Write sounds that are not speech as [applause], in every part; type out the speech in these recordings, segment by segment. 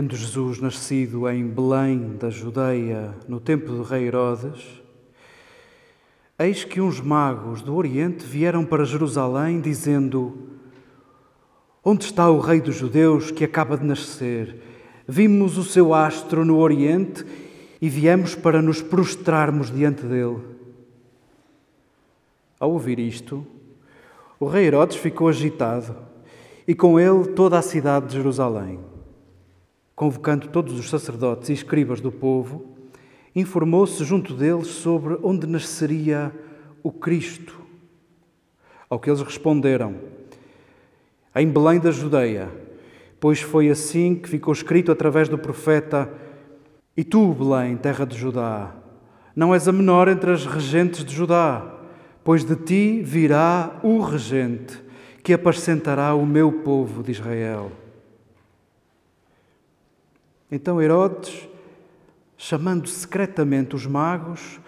Tendo Jesus nascido em Belém da Judeia, no tempo do rei Herodes, eis que uns magos do Oriente vieram para Jerusalém, dizendo: Onde está o rei dos judeus que acaba de nascer? Vimos o seu astro no Oriente e viemos para nos prostrarmos diante dele. Ao ouvir isto, o rei Herodes ficou agitado e com ele toda a cidade de Jerusalém convocando todos os sacerdotes e escribas do povo, informou-se junto deles sobre onde nasceria o Cristo. Ao que eles responderam: Em Belém da Judeia, pois foi assim que ficou escrito através do profeta: E tu, Belém, terra de Judá, não és a menor entre as regentes de Judá, pois de ti virá o regente que apacentará o meu povo de Israel. Então Herodes, chamando secretamente os magos,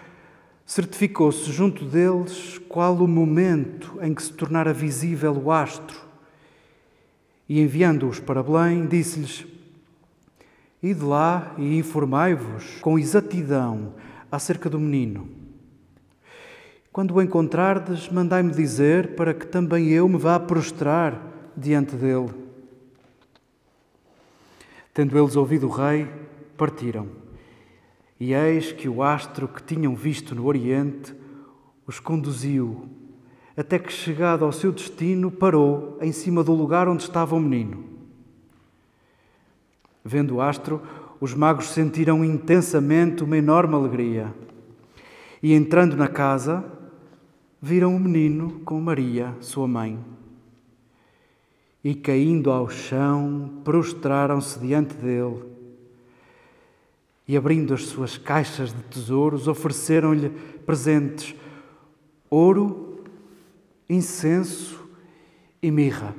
certificou-se junto deles qual o momento em que se tornara visível o astro. E enviando-os para Belém, disse-lhes: Ide lá e informai-vos com exatidão acerca do menino. Quando o encontrardes, mandai-me dizer para que também eu me vá prostrar diante dele. Tendo eles ouvido o rei, partiram. E eis que o astro que tinham visto no Oriente os conduziu, até que, chegado ao seu destino, parou em cima do lugar onde estava o menino. Vendo o astro, os magos sentiram intensamente uma enorme alegria. E entrando na casa, viram o menino com Maria, sua mãe e, caindo ao chão, prostraram-se diante dele. E, abrindo as suas caixas de tesouros, ofereceram-lhe presentes: ouro, incenso e mirra.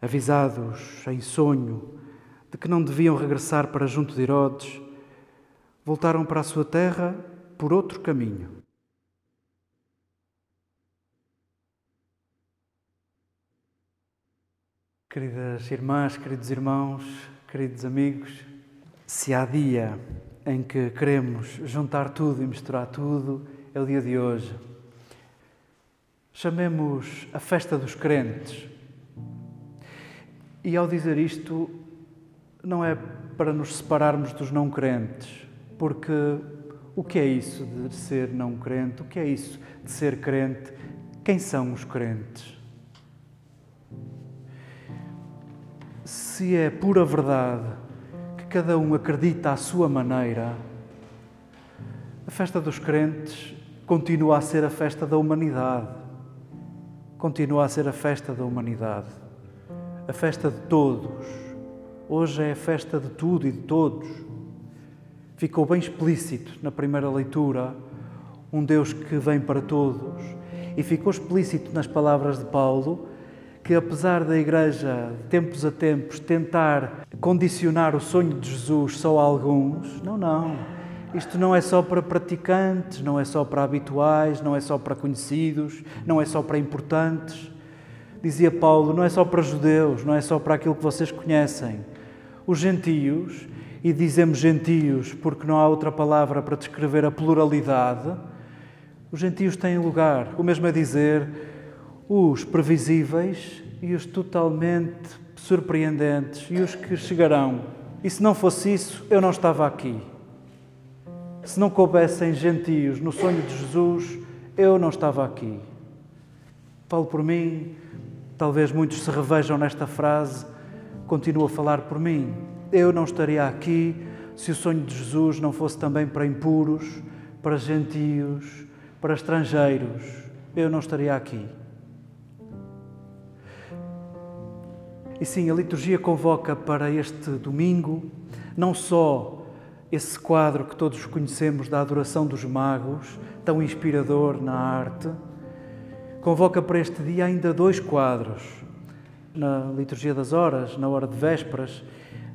Avisados em sonho de que não deviam regressar para junto de Herodes, voltaram para a sua terra por outro caminho. Queridas irmãs, queridos irmãos, queridos amigos, se há dia em que queremos juntar tudo e misturar tudo, é o dia de hoje. Chamemos a festa dos crentes. E ao dizer isto, não é para nos separarmos dos não crentes, porque o que é isso de ser não crente? O que é isso de ser crente? Quem são os crentes? Se é pura verdade que cada um acredita à sua maneira, a festa dos crentes continua a ser a festa da humanidade. Continua a ser a festa da humanidade. A festa de todos. Hoje é a festa de tudo e de todos. Ficou bem explícito na primeira leitura um Deus que vem para todos. E ficou explícito nas palavras de Paulo que, apesar da Igreja, de tempos a tempos, tentar condicionar o sonho de Jesus só a alguns, não, não. Isto não é só para praticantes, não é só para habituais, não é só para conhecidos, não é só para importantes. Dizia Paulo, não é só para judeus, não é só para aquilo que vocês conhecem. Os gentios, e dizemos gentios porque não há outra palavra para descrever a pluralidade, os gentios têm lugar. O mesmo é dizer os previsíveis e os totalmente surpreendentes e os que chegarão. E se não fosse isso, eu não estava aqui. Se não coubessem gentios no sonho de Jesus, eu não estava aqui. Falo por mim, talvez muitos se revejam nesta frase, continuo a falar por mim. Eu não estaria aqui se o sonho de Jesus não fosse também para impuros, para gentios, para estrangeiros. Eu não estaria aqui. E sim, a liturgia convoca para este domingo não só esse quadro que todos conhecemos da adoração dos magos, tão inspirador na arte, convoca para este dia ainda dois quadros. Na liturgia das horas, na hora de vésperas,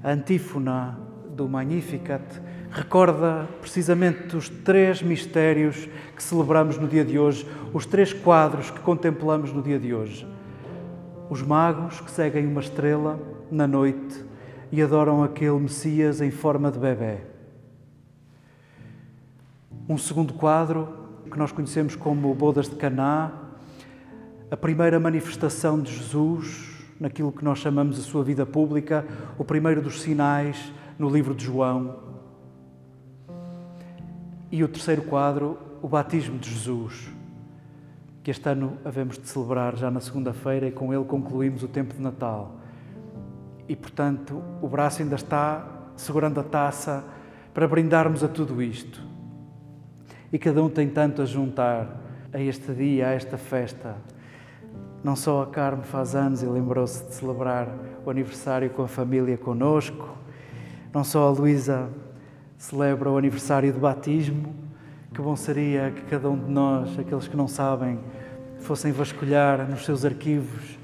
a antífona do Magnificat recorda precisamente os três mistérios que celebramos no dia de hoje, os três quadros que contemplamos no dia de hoje Os magos que seguem uma estrela na noite e adoram aquele Messias em forma de bebê. Um segundo quadro que nós conhecemos como Bodas de Caná, a primeira manifestação de Jesus naquilo que nós chamamos a sua vida pública, o primeiro dos sinais no livro de João. E o terceiro quadro, o batismo de Jesus, que este ano havemos de celebrar já na segunda-feira e com ele concluímos o tempo de Natal. E, portanto, o braço ainda está segurando a taça para brindarmos a tudo isto. E cada um tem tanto a juntar a este dia, a esta festa. Não só a Carme faz anos e lembrou-se de celebrar o aniversário com a família conosco, não só a Luísa celebra o aniversário de batismo, que bom seria que cada um de nós, aqueles que não sabem, fossem vasculhar nos seus arquivos,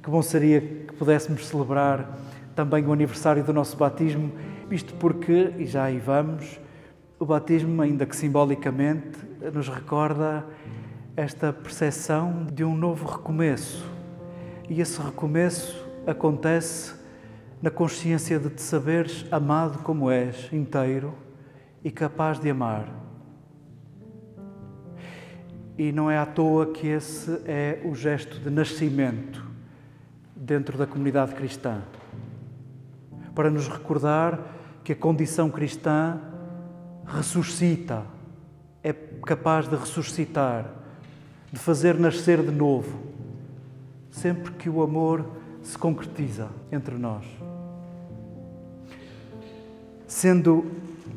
que bom seria que pudéssemos celebrar também o aniversário do nosso batismo, isto porque, e já aí vamos, o batismo, ainda que simbolicamente, nos recorda esta percepção de um novo recomeço. E esse recomeço acontece na consciência de te saberes amado como és, inteiro e capaz de amar. E não é à toa que esse é o gesto de nascimento dentro da comunidade cristã. Para nos recordar que a condição cristã ressuscita, é capaz de ressuscitar, de fazer nascer de novo, sempre que o amor se concretiza entre nós. Sendo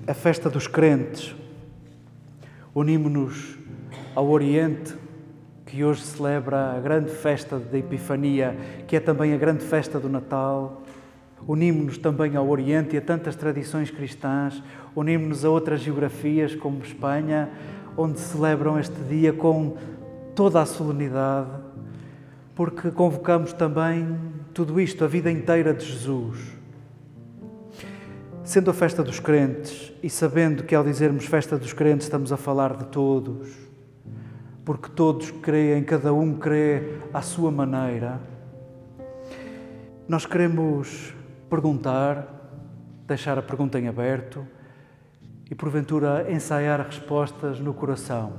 a festa dos crentes, unimos-nos ao Oriente, que hoje celebra a grande festa da Epifania, que é também a grande festa do Natal. Unimos-nos também ao Oriente e a tantas tradições cristãs, unimos-nos a outras geografias, como Espanha, onde celebram este dia com toda a solenidade, porque convocamos também tudo isto, a vida inteira de Jesus. Sendo a festa dos crentes e sabendo que ao dizermos festa dos crentes estamos a falar de todos, porque todos creem, cada um crê à sua maneira, nós queremos perguntar, deixar a pergunta em aberto e porventura ensaiar respostas no coração.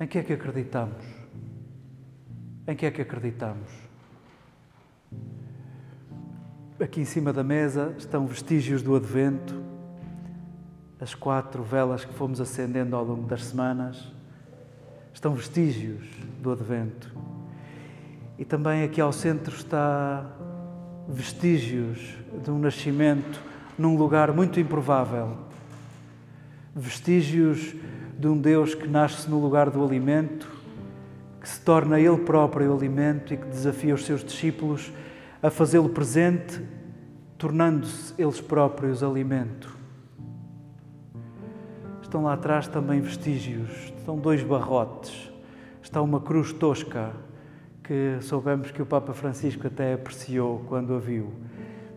Em que é que acreditamos? Em que é que acreditamos? Aqui em cima da mesa estão vestígios do Advento, as quatro velas que fomos acendendo ao longo das semanas, estão vestígios do Advento. E também aqui ao centro está vestígios de um nascimento num lugar muito improvável, vestígios de um Deus que nasce no lugar do alimento, que se torna Ele próprio o alimento e que desafia os seus discípulos a fazê-lo presente, tornando-se eles próprios alimento. Estão lá atrás também vestígios, estão dois barrotes, está uma cruz tosca que soubemos que o Papa Francisco até apreciou quando a viu.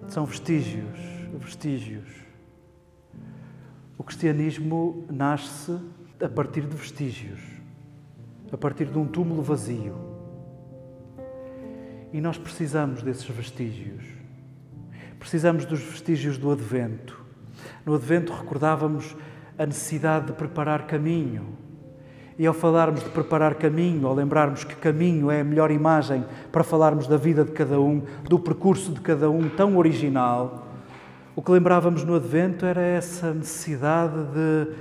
São vestígios, vestígios. O cristianismo nasce a partir de vestígios, a partir de um túmulo vazio. E nós precisamos desses vestígios. Precisamos dos vestígios do Advento. No Advento recordávamos a necessidade de preparar caminho. E ao falarmos de preparar caminho, ao lembrarmos que caminho é a melhor imagem para falarmos da vida de cada um, do percurso de cada um tão original, o que lembrávamos no Advento era essa necessidade de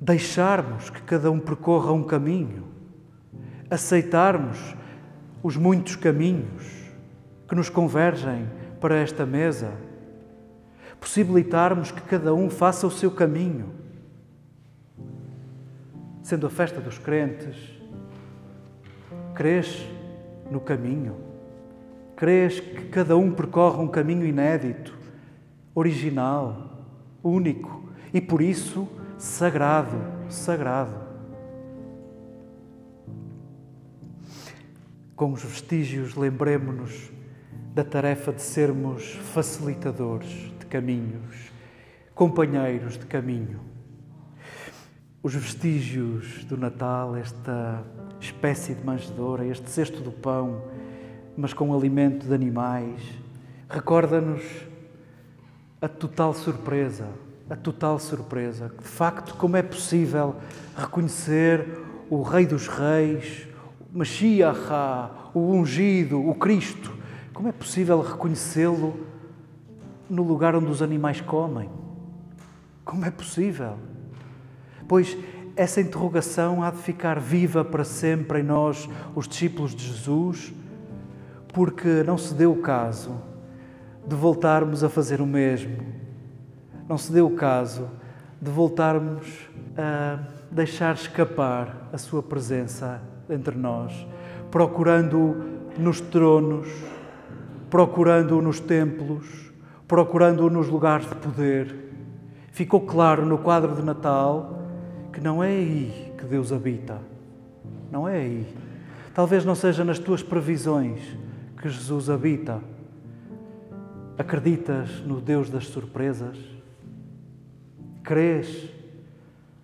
deixarmos que cada um percorra um caminho, aceitarmos os muitos caminhos que nos convergem para esta mesa, possibilitarmos que cada um faça o seu caminho. Sendo a festa dos crentes, crês no caminho, crês que cada um percorre um caminho inédito, original, único e por isso sagrado, sagrado. Com os vestígios, lembremos-nos da tarefa de sermos facilitadores de caminhos, companheiros de caminho. Os vestígios do Natal, esta espécie de manjedoura, este cesto do pão, mas com alimento de animais, recorda-nos a total surpresa, a total surpresa. De facto, como é possível reconhecer o Rei dos Reis, o Mashiach, o ungido, o Cristo, como é possível reconhecê-lo no lugar onde os animais comem? Como é possível? Pois essa interrogação há de ficar viva para sempre em nós, os discípulos de Jesus, porque não se deu o caso de voltarmos a fazer o mesmo. Não se deu o caso de voltarmos a deixar escapar a Sua presença entre nós, procurando-o nos tronos, procurando-o nos templos, procurando-o nos lugares de poder Ficou claro no quadro de Natal que não é aí que Deus habita. Não é aí. Talvez não seja nas tuas previsões que Jesus habita. Acreditas no Deus das surpresas? Crês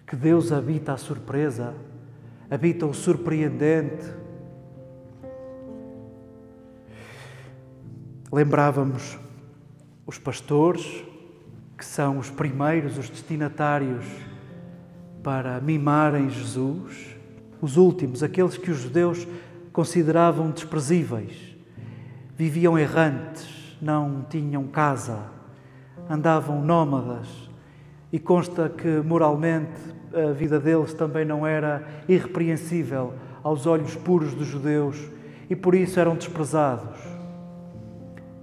que Deus habita a surpresa? Habita o surpreendente? Lembrávamos os pastores que são os primeiros, os destinatários para mimarem Jesus, os últimos, aqueles que os judeus consideravam desprezíveis, viviam errantes, não tinham casa, andavam nómadas e consta que moralmente a vida deles também não era irrepreensível aos olhos puros dos judeus e por isso eram desprezados.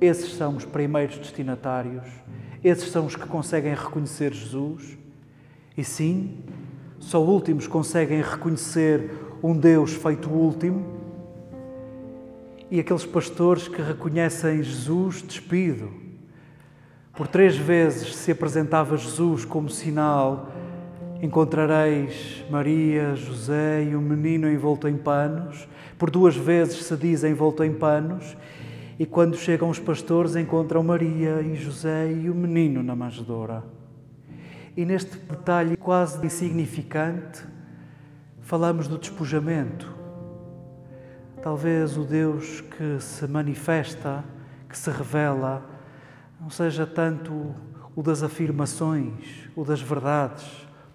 Esses são os primeiros destinatários esses são os que conseguem reconhecer Jesus. E sim, só últimos conseguem reconhecer um Deus feito último. E aqueles pastores que reconhecem Jesus despido. Por três vezes se apresentava Jesus como sinal: encontrareis Maria, José e o um menino envolto em panos. Por duas vezes se diz envolto em panos e quando chegam os pastores, encontram Maria e José e o menino na manjedoura. E neste detalhe quase insignificante, falamos do despojamento. Talvez o Deus que se manifesta, que se revela, não seja tanto o das afirmações, o das verdades,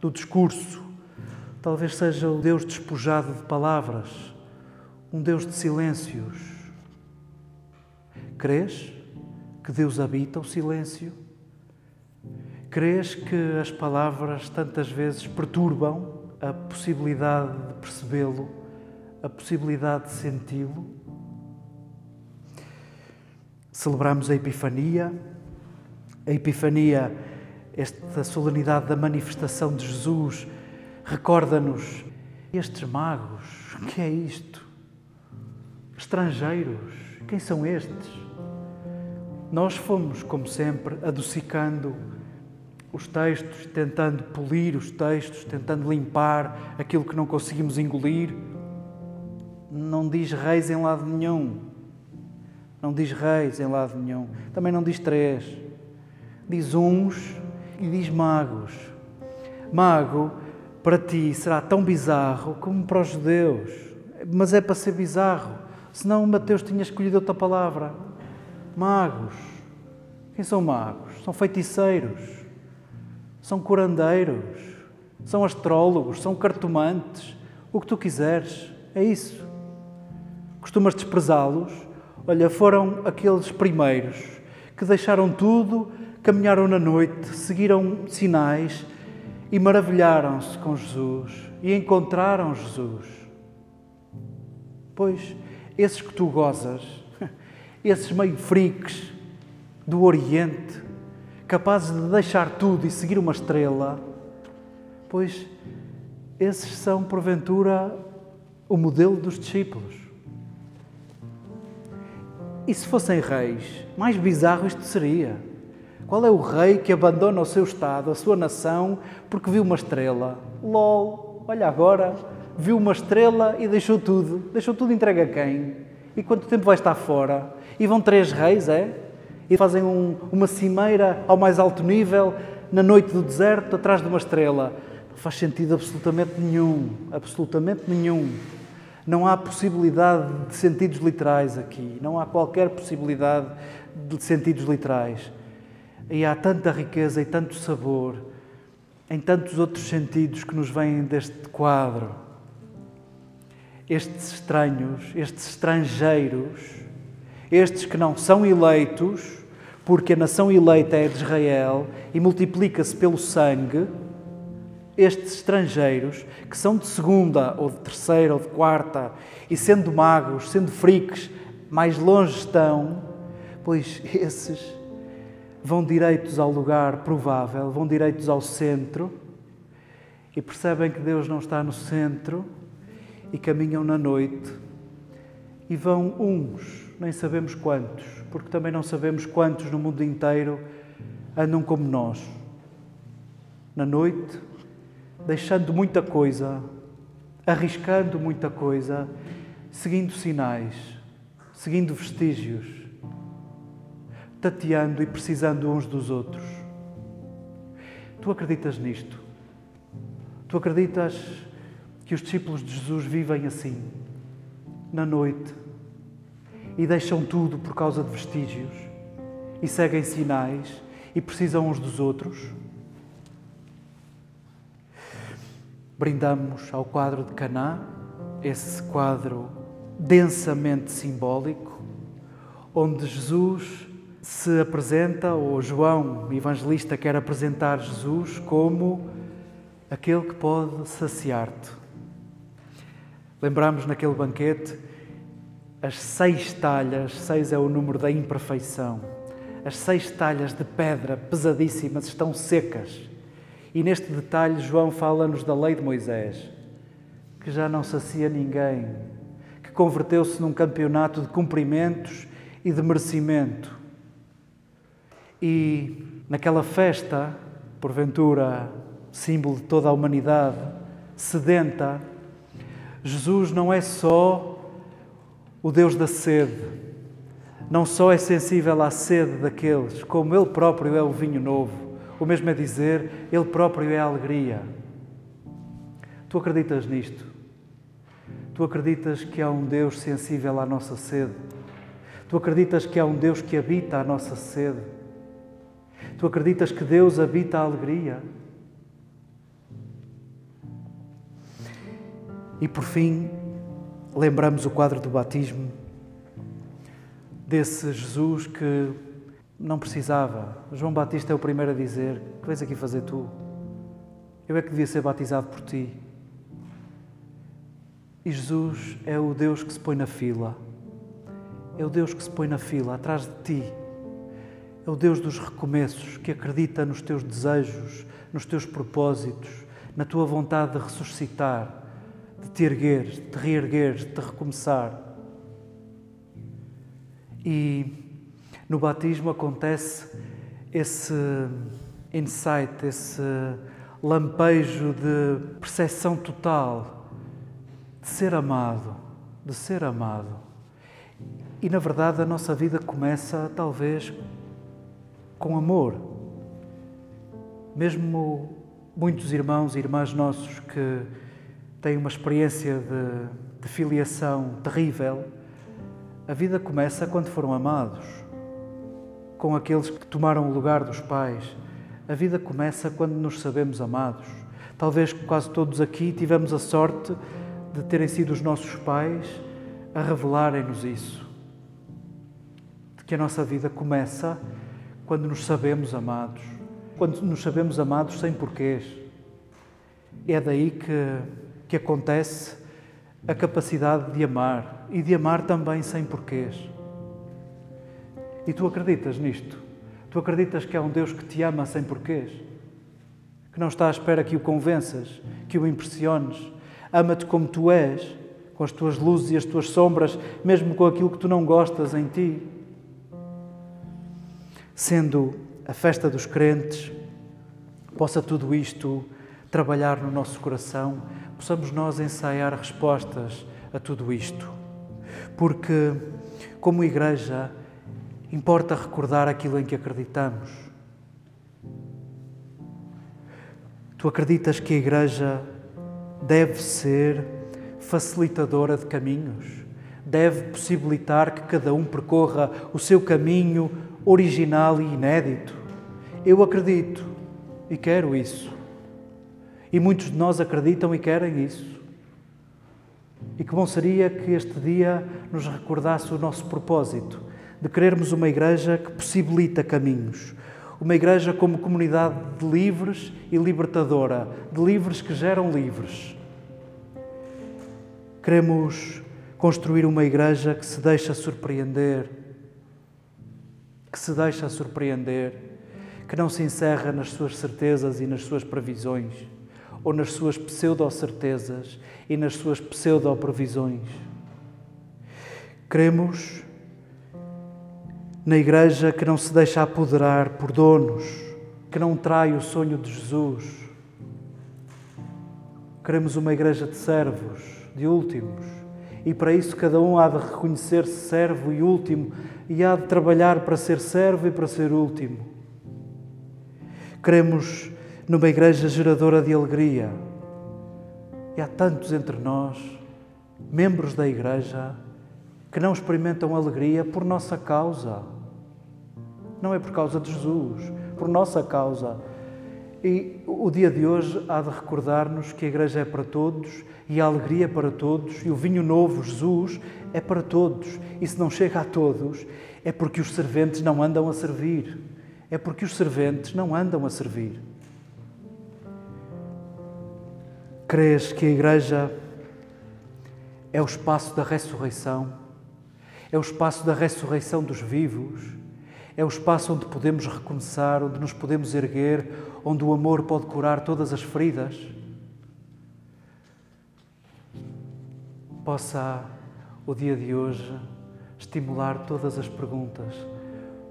do discurso. Talvez seja o Deus despojado de palavras, um Deus de silêncios, Crês que Deus habita o silêncio? Crês que as palavras tantas vezes perturbam a possibilidade de percebê-lo, a possibilidade de senti-lo? Celebramos a Epifania. A Epifania, esta solenidade da manifestação de Jesus, recorda-nos estes magos, o que é isto? Estrangeiros, quem são estes? Nós fomos, como sempre, adocicando os textos, tentando polir os textos, tentando limpar aquilo que não conseguimos engolir. Não diz reis em lado nenhum. Não diz reis em lado nenhum. Também não diz três. Diz uns e diz magos. Mago, para ti, será tão bizarro como para os judeus. Mas é para ser bizarro. Senão Mateus tinha escolhido outra palavra magos. Quem são magos? São feiticeiros, são curandeiros, são astrólogos, são cartomantes, o que tu quiseres. É isso. Costumas desprezá-los? Olha, foram aqueles primeiros que deixaram tudo, caminharam na noite, seguiram sinais e maravilharam-se com Jesus e encontraram Jesus. Pois, esses que tu gozas, [laughs] esses meio freaks do Oriente, capazes de deixar tudo e seguir uma estrela, pois esses são, porventura, o modelo dos discípulos. E se fossem reis, mais bizarro isto seria. Qual é o rei que abandona o seu Estado, a sua nação, porque viu uma estrela? LOL, olha agora, viu uma estrela e deixou tudo. Deixou tudo entregue a quem? E quanto tempo vai estar fora? E vão três reis, é? E fazem um, uma cimeira ao mais alto nível, na noite do deserto, atrás de uma estrela. Não faz sentido absolutamente nenhum. Absolutamente nenhum. Não há possibilidade de sentidos literais aqui, não há qualquer possibilidade de sentidos literais. E há tanta riqueza e tanto sabor em tantos outros sentidos que nos vêm deste quadro. Estes estranhos, estes estrangeiros, estes que não são eleitos, porque a nação eleita é de Israel e multiplica-se pelo sangue, estes estrangeiros, que são de segunda, ou de terceira, ou de quarta, e sendo magos, sendo friques, mais longe estão, pois esses vão direitos ao lugar provável, vão direitos ao centro e percebem que Deus não está no centro e caminham na noite e vão uns, nem sabemos quantos, porque também não sabemos quantos no mundo inteiro andam como nós. Na noite, deixando muita coisa, arriscando muita coisa, seguindo sinais, seguindo vestígios tateando e precisando uns dos outros. Tu acreditas nisto? Tu acreditas que os discípulos de Jesus vivem assim, na noite, e deixam tudo por causa de vestígios, e seguem sinais, e precisam uns dos outros? Brindamos ao quadro de Caná, esse quadro densamente simbólico, onde Jesus se apresenta, ou João, evangelista, quer apresentar Jesus como aquele que pode saciar-te. Lembramos naquele banquete as seis talhas, seis é o número da imperfeição. As seis talhas de pedra pesadíssimas estão secas. E neste detalhe, João fala-nos da lei de Moisés, que já não sacia ninguém, que converteu-se num campeonato de cumprimentos e de merecimento e naquela festa, porventura símbolo de toda a humanidade, sedenta, Jesus não é só o Deus da sede, não só é sensível à sede daqueles, como Ele próprio é o vinho novo. O mesmo é dizer, Ele próprio é a alegria. Tu acreditas nisto? Tu acreditas que há um Deus sensível à nossa sede? Tu acreditas que há um Deus que habita a nossa sede? Tu acreditas que Deus habita a alegria? E por fim, lembramos o quadro do batismo desse Jesus que não precisava. João Batista é o primeiro a dizer: Que vens aqui fazer tu? Eu é que devia ser batizado por ti. E Jesus é o Deus que se põe na fila. É o Deus que se põe na fila atrás de ti é o Deus dos recomeços, que acredita nos teus desejos, nos teus propósitos, na tua vontade de ressuscitar, de te ergueres, de te reergueres, de te recomeçar. E no batismo acontece esse insight, esse lampejo de percepção total de ser amado, de ser amado. E na verdade a nossa vida começa talvez com amor. Mesmo muitos irmãos e irmãs nossos que têm uma experiência de, de filiação terrível, a vida começa quando foram amados, com aqueles que tomaram o lugar dos pais. A vida começa quando nos sabemos amados. Talvez quase todos aqui tivemos a sorte de terem sido os nossos pais a revelarem-nos isso. De que a nossa vida começa quando nos sabemos amados, quando nos sabemos amados sem porquês. É daí que, que acontece a capacidade de amar e de amar também sem porquês. E tu acreditas nisto? Tu acreditas que há um Deus que te ama sem porquês? Que não está à espera que o convenças, que o impressiones. Ama-te como tu és, com as tuas luzes e as tuas sombras, mesmo com aquilo que tu não gostas em ti sendo a festa dos crentes, possa tudo isto trabalhar no nosso coração, possamos nós ensaiar respostas a tudo isto. Porque, como igreja, importa recordar aquilo em que acreditamos. Tu acreditas que a igreja deve ser facilitadora de caminhos. Deve possibilitar que cada um percorra o seu caminho original e inédito. Eu acredito e quero isso. E muitos de nós acreditam e querem isso. E que bom seria que este dia nos recordasse o nosso propósito de querermos uma igreja que possibilita caminhos, uma igreja como comunidade de livres e libertadora, de livres que geram livres. Queremos construir uma igreja que se deixa surpreender, que se deixa surpreender, que não se encerra nas suas certezas e nas suas previsões, ou nas suas pseudo-certezas e nas suas pseudo-previsões. Queremos na igreja que não se deixa apoderar por donos, que não trai o sonho de Jesus. Queremos uma igreja de servos, de últimos, e para isso cada um há de reconhecer-se servo e último e há de trabalhar para ser servo e para ser último. Queremos numa igreja geradora de alegria. E há tantos entre nós, membros da igreja, que não experimentam alegria por nossa causa não é por causa de Jesus, por nossa causa. E o dia de hoje há de recordar-nos que a igreja é para todos e a alegria é para todos e o vinho novo, Jesus, é para todos. E se não chega a todos, é porque os serventes não andam a servir. É porque os serventes não andam a servir. Crês que a igreja é o espaço da ressurreição? É o espaço da ressurreição dos vivos? É o espaço onde podemos recomeçar, onde nos podemos erguer, onde o amor pode curar todas as feridas. Possa o dia de hoje estimular todas as perguntas.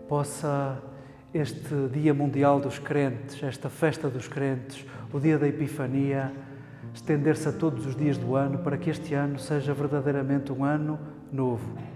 Possa este Dia Mundial dos Crentes, esta festa dos crentes, o dia da Epifania, estender-se a todos os dias do ano para que este ano seja verdadeiramente um ano novo